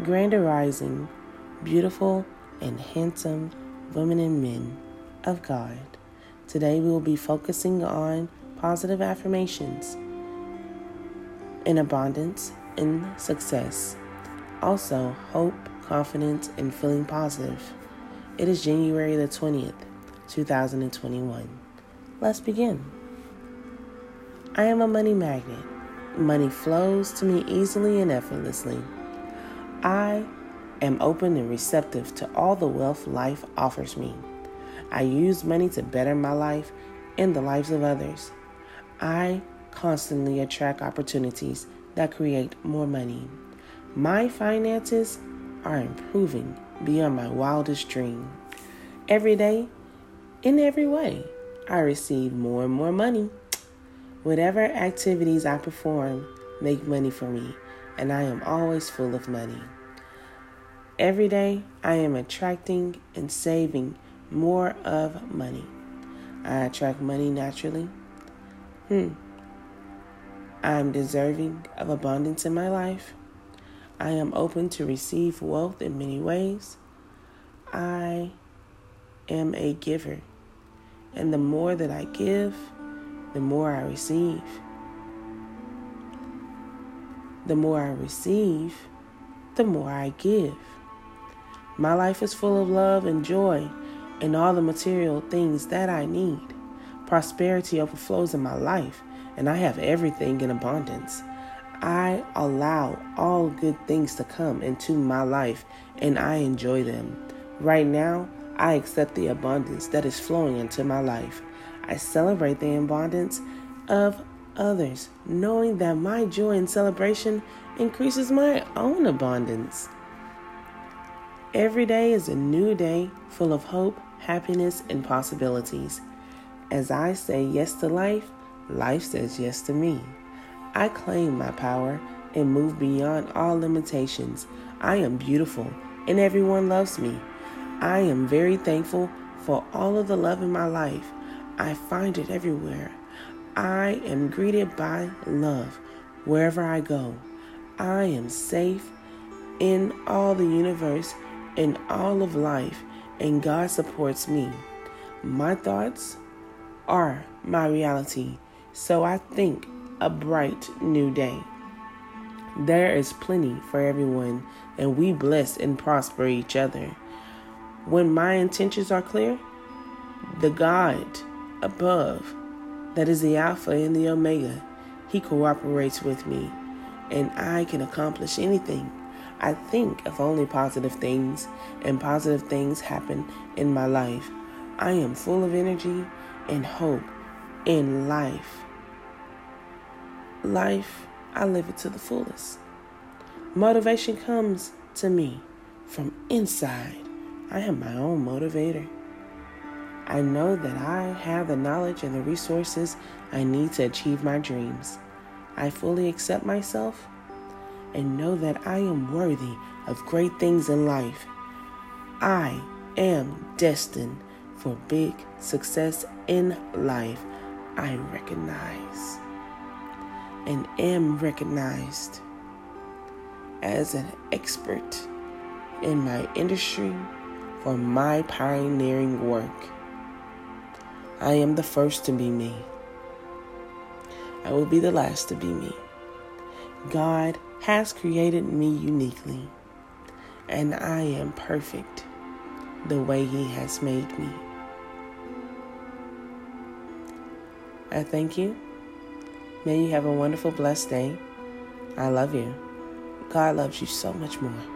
Grand Arising, beautiful and handsome women and men of God. Today we will be focusing on positive affirmations in abundance and success. Also, hope, confidence, and feeling positive. It is January the 20th, 2021. Let's begin. I am a money magnet. Money flows to me easily and effortlessly. I am open and receptive to all the wealth life offers me. I use money to better my life and the lives of others. I constantly attract opportunities that create more money. My finances are improving beyond my wildest dream. Every day, in every way, I receive more and more money. Whatever activities I perform make money for me, and I am always full of money. Every day, I am attracting and saving more of money. I attract money naturally. Hmm. I am deserving of abundance in my life. I am open to receive wealth in many ways. I am a giver. And the more that I give, the more I receive. The more I receive, the more I give. My life is full of love and joy and all the material things that I need. Prosperity overflows in my life, and I have everything in abundance. I allow all good things to come into my life, and I enjoy them. Right now, I accept the abundance that is flowing into my life. I celebrate the abundance of others, knowing that my joy and celebration increases my own abundance. Every day is a new day full of hope, happiness, and possibilities. As I say yes to life, life says yes to me. I claim my power and move beyond all limitations. I am beautiful and everyone loves me. I am very thankful for all of the love in my life. I find it everywhere. I am greeted by love wherever I go. I am safe in all the universe, in all of life, and God supports me. My thoughts are my reality, so I think a bright new day. There is plenty for everyone, and we bless and prosper each other. When my intentions are clear, the God above, that is the Alpha and the Omega, He cooperates with me, and I can accomplish anything. I think of only positive things, and positive things happen in my life. I am full of energy and hope in life. Life, I live it to the fullest. Motivation comes to me from inside. I am my own motivator. I know that I have the knowledge and the resources I need to achieve my dreams. I fully accept myself and know that I am worthy of great things in life. I am destined for big success in life. I recognize and am recognized as an expert in my industry for my pioneering work. I am the first to be me. I will be the last to be me. God has created me uniquely, and I am perfect the way He has made me. I thank you. May you have a wonderful, blessed day. I love you. God loves you so much more.